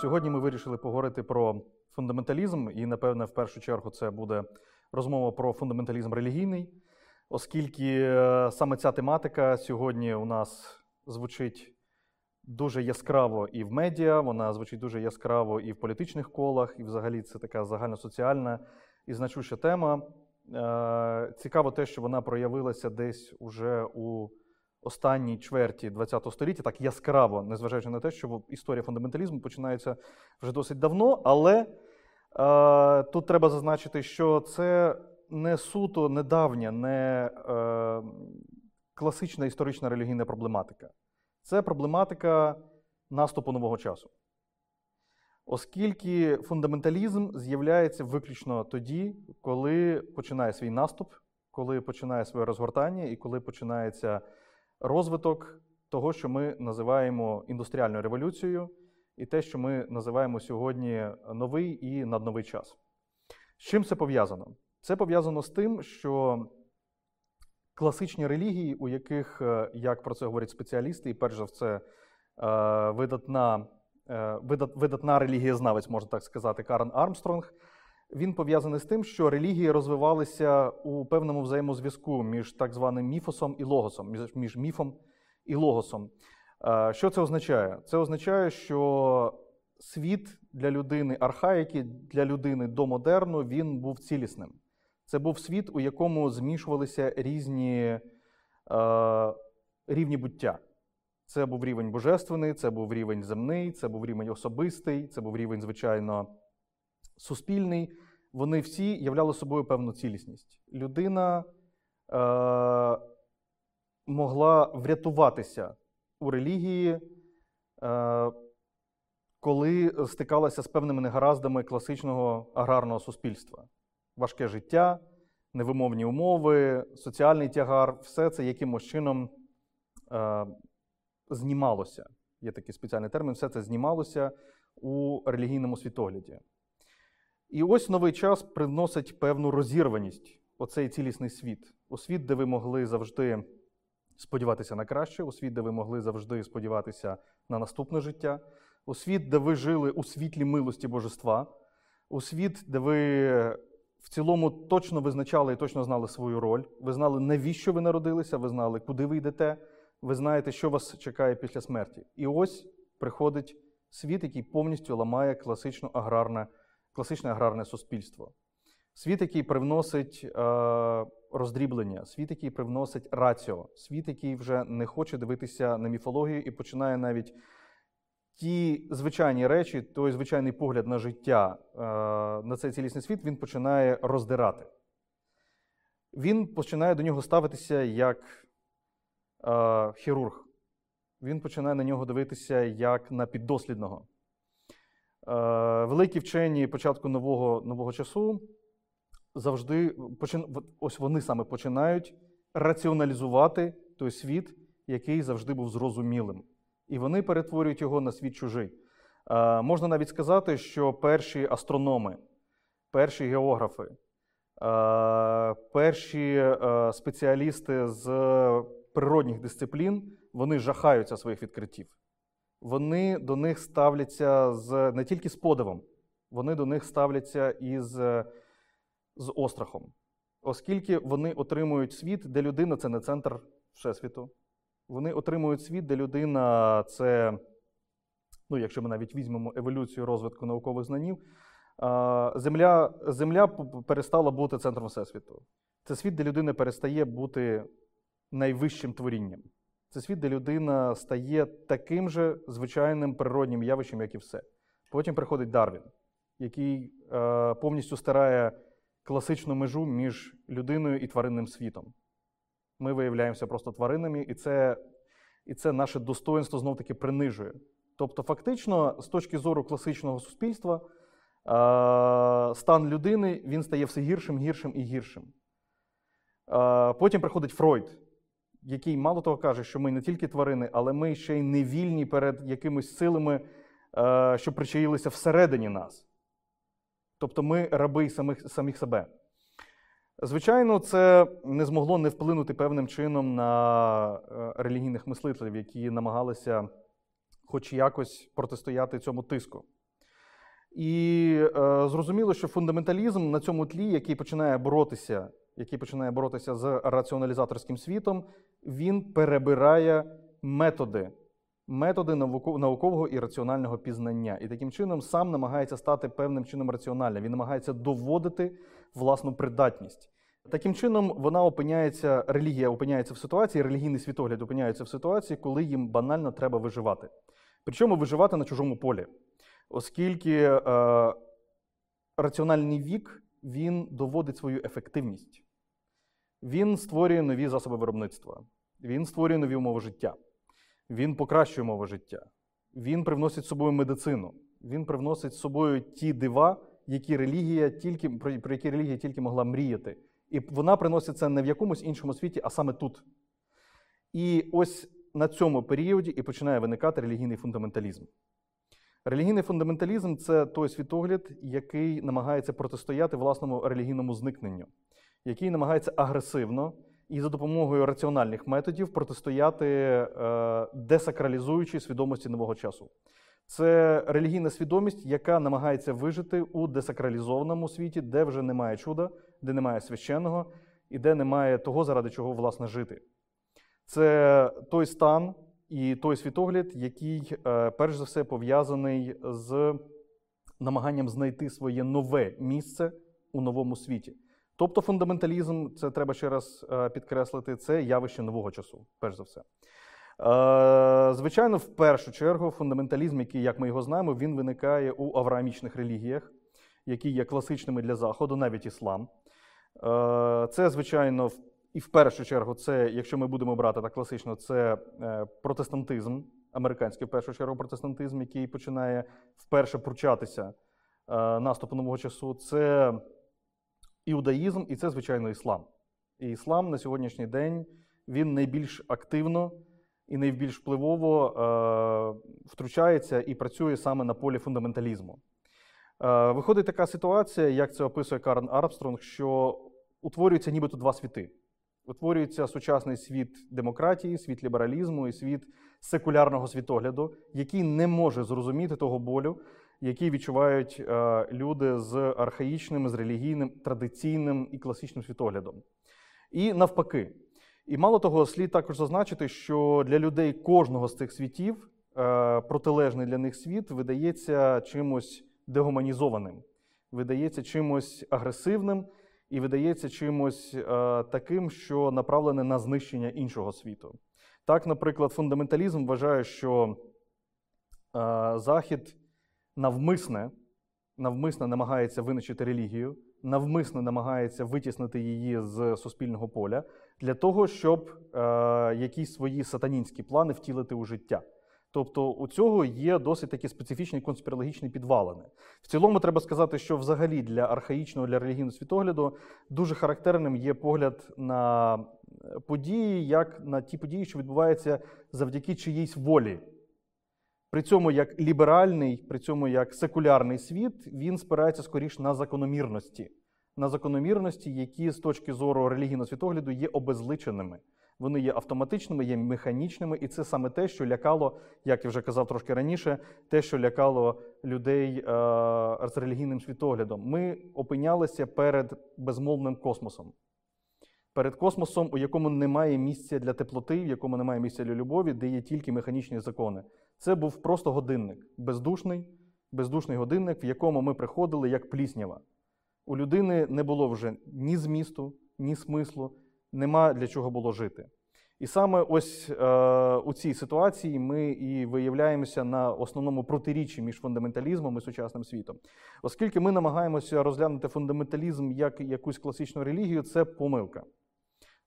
Сьогодні ми вирішили поговорити про фундаменталізм, і, напевне, в першу чергу це буде розмова про фундаменталізм релігійний, оскільки е, саме ця тематика сьогодні у нас звучить дуже яскраво і в медіа, вона звучить дуже яскраво і в політичних колах, і взагалі це така загальносоціальна і значуща тема. Е, Цікаво те, що вона проявилася десь уже у останній чверті ХХ століття, так яскраво, незважаючи на те, що історія фундаменталізму починається вже досить давно, але е, тут треба зазначити, що це не суто недавня, не е, класична історична релігійна проблематика. Це проблематика наступу нового часу. Оскільки фундаменталізм з'являється виключно тоді, коли починає свій наступ, коли починає своє розгортання і коли починається розвиток того, що ми називаємо індустріальною революцією, і те, що ми називаємо сьогодні новий і надновий час. З чим це пов'язано? Це пов'язано з тим, що класичні релігії, у яких, е, як про це говорять спеціалісти, і перш за все, е, видатна, е, видатна релігієзнавець, можна так сказати, Карен Армстронг, він пов'язаний з тим, що релігії розвивалися у певному взаємозв'язку між так званим міфосом і логосом, між міфом і логосом. Що це означає? Це означає, що світ для людини архаїки, для людини до модерну, він був цілісним. Це був світ, у якому змішувалися різні е, рівні буття. Це був рівень божественний, це був рівень земний, це був рівень особистий, це був рівень, звичайно, суспільний. Вони всі являли собою певну цілісність. Людина е, могла врятуватися у релігії, е, коли стикалася з певними негараздами класичного аграрного суспільства важке життя, невимовні умови, соціальний тягар все це якимось чином е, знімалося. Є такий спеціальний термін, все це знімалося у релігійному світогляді. І ось новий час приносить певну розірваність оцей цілісний світ. У світ, де ви могли завжди сподіватися на краще, у світ, де ви могли завжди сподіватися на наступне життя, у світ, де ви жили у світлі милості божества, у світ, де ви в цілому точно визначали і точно знали свою роль. Ви знали, навіщо ви народилися, ви знали, куди ви йдете, ви знаєте, що вас чекає після смерті. І ось приходить світ, який повністю ламає класично аграрне, класичне аграрне суспільство. Світ, який привносить е, роздріблення, світ, який привносить раціо, світ, який вже не хоче дивитися на міфологію і починає навіть ті звичайні речі, той звичайний погляд на життя, е, на цей цілісний світ, він починає роздирати. Він починає до нього ставитися як е, хірург. Він починає на нього дивитися як на піддослідного. Е, великі вчені початку нового нового часу завжди ось вони саме починають раціоналізувати той світ, який завжди був зрозумілим і вони перетворюють його на світ чужий. Е, можна навіть сказати, що перші астрономи, перші географи, е, перші спеціалісти з природних дисциплін вони жахаються своїх відкриттів. Вони до них ставляться з не тільки з подивом, вони до них ставляться із з острахом, оскільки вони отримують світ, де людина це не центр Всесвіту. Вони отримують світ, де людина це, ну, якщо ми навіть візьмемо еволюцію розвитку наукових знанів, земля, земля перестала бути центром Всесвіту. Це світ, де людина перестає бути найвищим творінням. Це світ, де людина стає таким же звичайним природнім явищем, як і все. Потім приходить Дарвін, який е, повністю стирає класичну межу між людиною і тваринним світом ми виявляємося просто тваринами, і це і це наше достоинство знов таки принижує. Тобто, фактично, з точки зору класичного суспільства, стан людини він стає все гіршим, гіршим і гіршим. Потім приходить Фройд, який мало того каже, що ми не тільки тварини, але ми ще й не вільні перед якимись силами, що причаїлися всередині нас. Тобто ми раби самих, самих себе. Звичайно, це не змогло не вплинути певним чином на е, релігійних мислителів, які намагалися хоч якось протистояти цьому тиску. І е, зрозуміло, що фундаменталізм на цьому тлі, який починає боротися, який починає боротися з раціоналізаторським світом, він перебирає методи, методи наукового і раціонального пізнання. І таким чином сам намагається стати певним чином раціональним. Він намагається доводити власну придатність. Таким чином, вона опиняється, релігія опиняється в ситуації, релігійний світогляд опиняється в ситуації, коли їм банально треба виживати. Причому виживати на чужому полі, оскільки е, раціональний вік він доводить свою ефективність, він створює нові засоби виробництва, він створює нові умови життя, він покращує умови життя, він привносить з собою медицину, він привносить з собою ті дива, які релігія тільки, про які релігія тільки могла мріяти. І вона приносить це не в якомусь іншому світі, а саме тут. І ось на цьому періоді і починає виникати релігійний фундаменталізм. Релігійний фундаменталізм це той світогляд, який намагається протистояти власному релігійному зникненню, який намагається агресивно і за допомогою раціональних методів протистояти е, десакралізуючій свідомості нового часу. Це релігійна свідомість, яка намагається вижити у десакралізованому світі, де вже немає чуда, де немає священного і де немає того, заради чого власне жити. Це той стан і той світогляд, який, е, перш за все, пов'язаний з намаганням знайти своє нове місце у новому світі. Тобто фундаменталізм, це треба ще раз е, підкреслити, це явище нового часу, перш за все. Е, звичайно, в першу чергу, фундаменталізм, який, як ми його знаємо, він виникає у авраамічних релігіях, які є класичними для Заходу, навіть іслам. Це, звичайно, і в першу чергу, це, якщо ми будемо брати так класично, це е, протестантизм, американський в першу чергу протестантизм, який починає вперше пручатися наступу нового часу. Це іудаїзм, і це, звичайно, іслам. І іслам на сьогоднішній день він найбільш активно і найбільш впливово е, втручається і працює саме на полі фундаменталізму. Е, виходить така ситуація, як це описує Карен Армстронг, що утворюються нібито два світи. Утворюється сучасний світ демократії, світ лібералізму і світ секулярного світогляду, який не може зрозуміти того болю, який відчувають е, люди з архаїчним, з релігійним, традиційним і класичним світоглядом. І навпаки. І мало того, слід також зазначити, що для людей кожного з цих світів е, протилежний для них світ видається чимось дегуманізованим, видається чимось агресивним і видається чимось е, таким, що направлене на знищення іншого світу. Так, наприклад, фундаменталізм вважає, що е, Захід навмисне, навмисне намагається винищити релігію навмисно намагається витіснити її з суспільного поля для того, щоб е, якісь свої сатанінські плани втілити у життя. Тобто у цього є досить такі специфічні конспірологічні підвалини. В цілому треба сказати, що взагалі для архаїчного, для релігійного світогляду дуже характерним є погляд на події, як на ті події, що відбуваються завдяки чиїсь волі. При цьому як ліберальний, при цьому як секулярний світ, він спирається скоріш на закономірності, на закономірності, які з точки зору релігійного світогляду є обезличеними. Вони є автоматичними, є механічними, і це саме те, що лякало, як я вже казав трошки раніше, те, що лякало людей е з релігійним світоглядом. Ми опинялися перед безмовним космосом. Перед космосом, у якому немає місця для теплоти, в якому немає місця для любові, де є тільки механічні закони. Це був просто годинник, бездушний, бездушний годинник, в якому ми приходили як пліснява. У людини не було вже ні змісту, ні смислу, нема для чого було жити. І саме ось е, у цій ситуації ми і виявляємося на основному протиріччі між фундаменталізмом і сучасним світом. Оскільки ми намагаємося розглянути фундаменталізм як якусь класичну релігію, це помилка.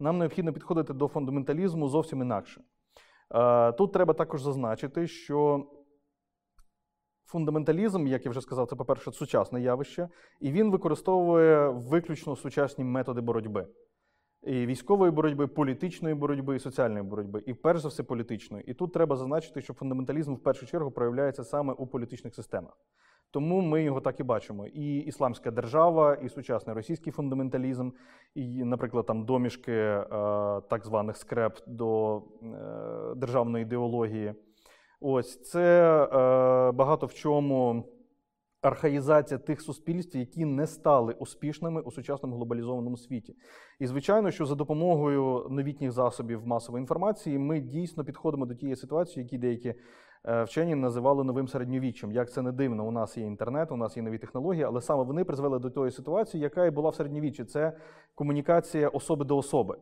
Нам необхідно підходити до фундаменталізму зовсім інакше. Е, тут треба також зазначити, що фундаменталізм, як я вже сказав, це, по-перше, сучасне явище, і він використовує виключно сучасні методи боротьби. І військової боротьби, політичної боротьби, і соціальної боротьби, і перш за все політичної. І тут треба зазначити, що фундаменталізм в першу чергу проявляється саме у політичних системах. Тому ми його так і бачимо. І ісламська держава, і сучасний російський фундаменталізм, і, наприклад, там домішки е, так званих скреп до е, державної ідеології. Ось це е, багато в чому архаїзація тих суспільств, які не стали успішними у сучасному глобалізованому світі. І звичайно, що за допомогою новітніх засобів масової інформації ми дійсно підходимо до тієї ситуації, які деякі е, вчені називали новим середньовіччям. Як це не дивно, у нас є інтернет, у нас є нові технології, але саме вони призвели до тої ситуації, яка і була в середньовіччі. Це комунікація особи до особи.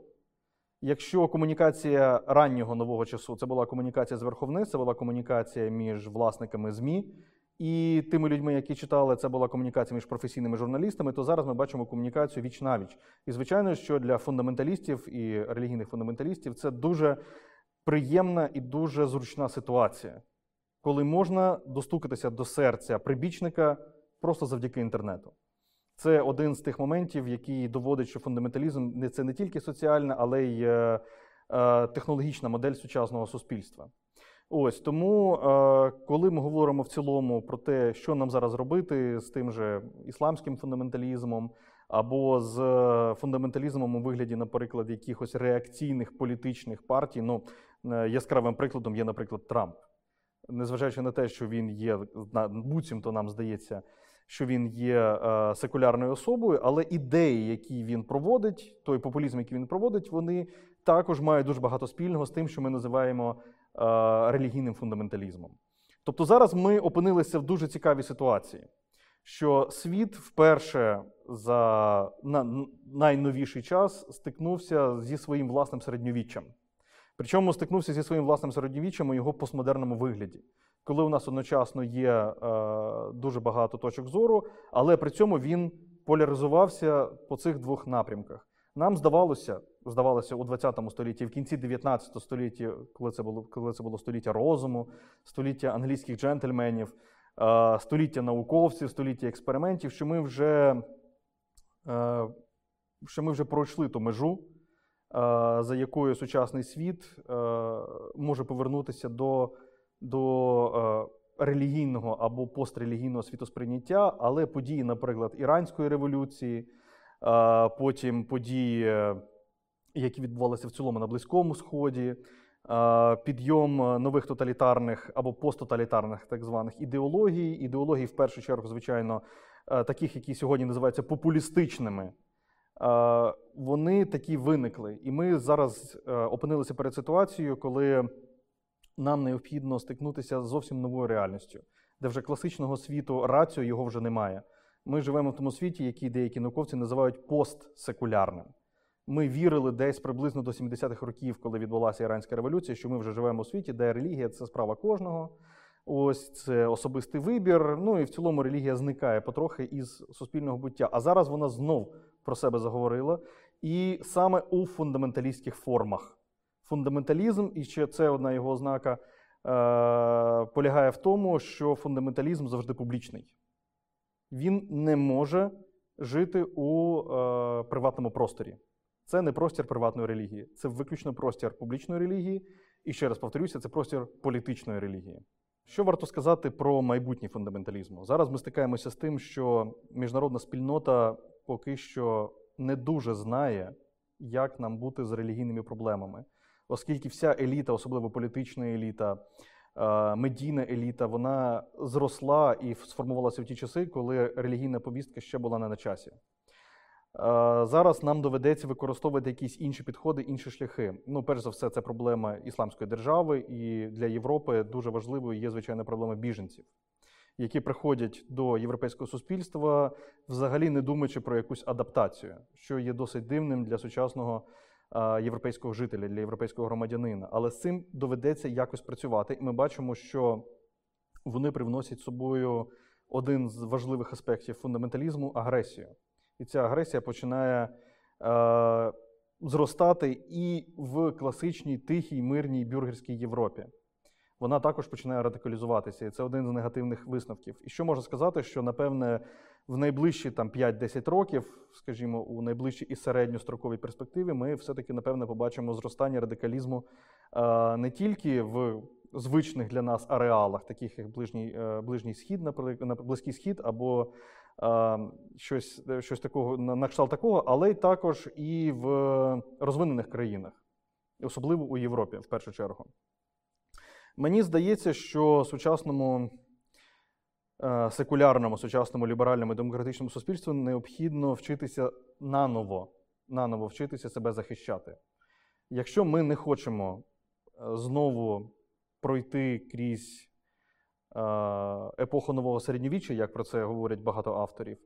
Якщо комунікація раннього нового часу це була комунікація з верховни, була комунікація між власниками ЗМІ і тими людьми, які читали, це була комунікація між професійними журналістами, то зараз ми бачимо комунікацію віч навіч. І звичайно, що для фундаменталістів і релігійних фундаменталістів це дуже приємна і дуже зручна ситуація, коли можна достукатися до серця прибічника просто завдяки інтернету. Це один з тих моментів, який доводить, що фундаменталізм це не тільки соціальна, але й е, е, технологічна модель сучасного суспільства. Ось тому, е, коли ми говоримо в цілому про те, що нам зараз робити з тим же ісламським фундаменталізмом, або з фундаменталізмом у вигляді, наприклад, якихось реакційних політичних партій, ну яскравим прикладом є, наприклад, Трамп. Незважаючи на те, що він є буцімто нам здається що він є е, секулярною особою, але ідеї, які він проводить, той популізм, який він проводить, вони також мають дуже багато спільного з тим, що ми називаємо е, релігійним фундаменталізмом. Тобто зараз ми опинилися в дуже цікавій ситуації, що світ вперше за найновіший час стикнувся зі своїм власним середньовіччям. Причому стикнувся зі своїм власним середньовіччям у його постмодерному вигляді коли у нас одночасно є е, дуже багато точок зору, але при цьому він поляризувався по цих двох напрямках. Нам здавалося, здавалося, у 20 столітті, в кінці 19 століття, коли це було коли це було століття розуму, століття англійських джентльменів, е, століття науковців, століття експериментів, що ми вже е, що ми вже пройшли ту межу, за якою сучасний світ може повернутися до до е, релігійного або пострелігійного світосприйняття, але події, наприклад, Іранської революції, е, потім події, які відбувалися в цілому на Близькому Сході, е, підйом нових тоталітарних або посттоталітарних так званих ідеологій, ідеологій, в першу чергу, звичайно, таких, які сьогодні називаються популістичними. Вони такі виникли, і ми зараз опинилися перед ситуацією, коли нам необхідно стикнутися з зовсім новою реальністю, де вже класичного світу раціо його вже немає. Ми живемо в тому світі, який деякі науковці називають постсекулярним. Ми вірили десь приблизно до 70-х років, коли відбулася іранська революція, що ми вже живемо у світі, де релігія це справа кожного. Ось це особистий вибір. Ну і в цілому релігія зникає потрохи із суспільного буття. А зараз вона знов про себе заговорила, і саме у фундаменталістських формах. Фундаменталізм, і ще це одна його ознака, е, полягає в тому, що фундаменталізм завжди публічний. Він не може жити у е, приватному просторі. Це не простір приватної релігії, це виключно простір публічної релігії. І ще раз повторюся, це простір політичної релігії. Що варто сказати про майбутнє фундаменталізму? Зараз ми стикаємося з тим, що міжнародна спільнота поки що не дуже знає, як нам бути з релігійними проблемами оскільки вся еліта, особливо політична еліта, е, медійна еліта, вона зросла і сформувалася в ті часи, коли релігійна повістка ще була не на часі. Е, зараз нам доведеться використовувати якісь інші підходи, інші шляхи. Ну, перш за все, це проблема ісламської держави, і для Європи дуже важливою є звичайно проблема біженців, які приходять до європейського суспільства, взагалі не думаючи про якусь адаптацію, що є досить дивним для сучасного європейського жителя, для європейського громадянина. Але з цим доведеться якось працювати. І ми бачимо, що вони привносять з собою один з важливих аспектів фундаменталізму агресію. І ця агресія починає е, зростати і в класичній тихій, мирній бюргерській Європі. Вона також починає радикалізуватися, і це один з негативних висновків. І що можна сказати, що напевне в найближчі там 5-10 років, скажімо, у найближчій і середньостроковій перспективі, ми все-таки напевне побачимо зростання радикалізму не тільки в звичних для нас ареалах, таких як ближній е, ближній схід, наприклад, близький схід, або щось щось такого на кшталт такого, але й також і в розвинених країнах, особливо у Європі, в першу чергу. Мені здається, що сучасному е, секулярному, сучасному, ліберальному і демократичному суспільству необхідно вчитися наново, наново вчитися себе захищати. Якщо ми не хочемо е, знову пройти крізь е, епоху нового середньовіччя, як про це говорять багато авторів,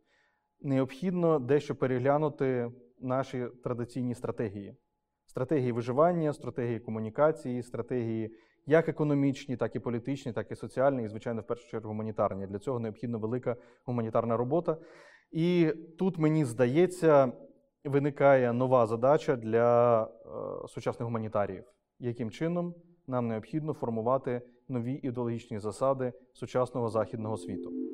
необхідно дещо переглянути наші традиційні стратегії. Стратегії виживання, стратегії комунікації, стратегії як економічні, так і політичні, так і соціальні, і, звичайно, в першу чергу гуманітарні. Для цього необхідна велика гуманітарна робота. І тут, мені здається, виникає нова задача для е, сучасних гуманітаріїв, яким чином нам необхідно формувати нові ідеологічні засади сучасного західного світу.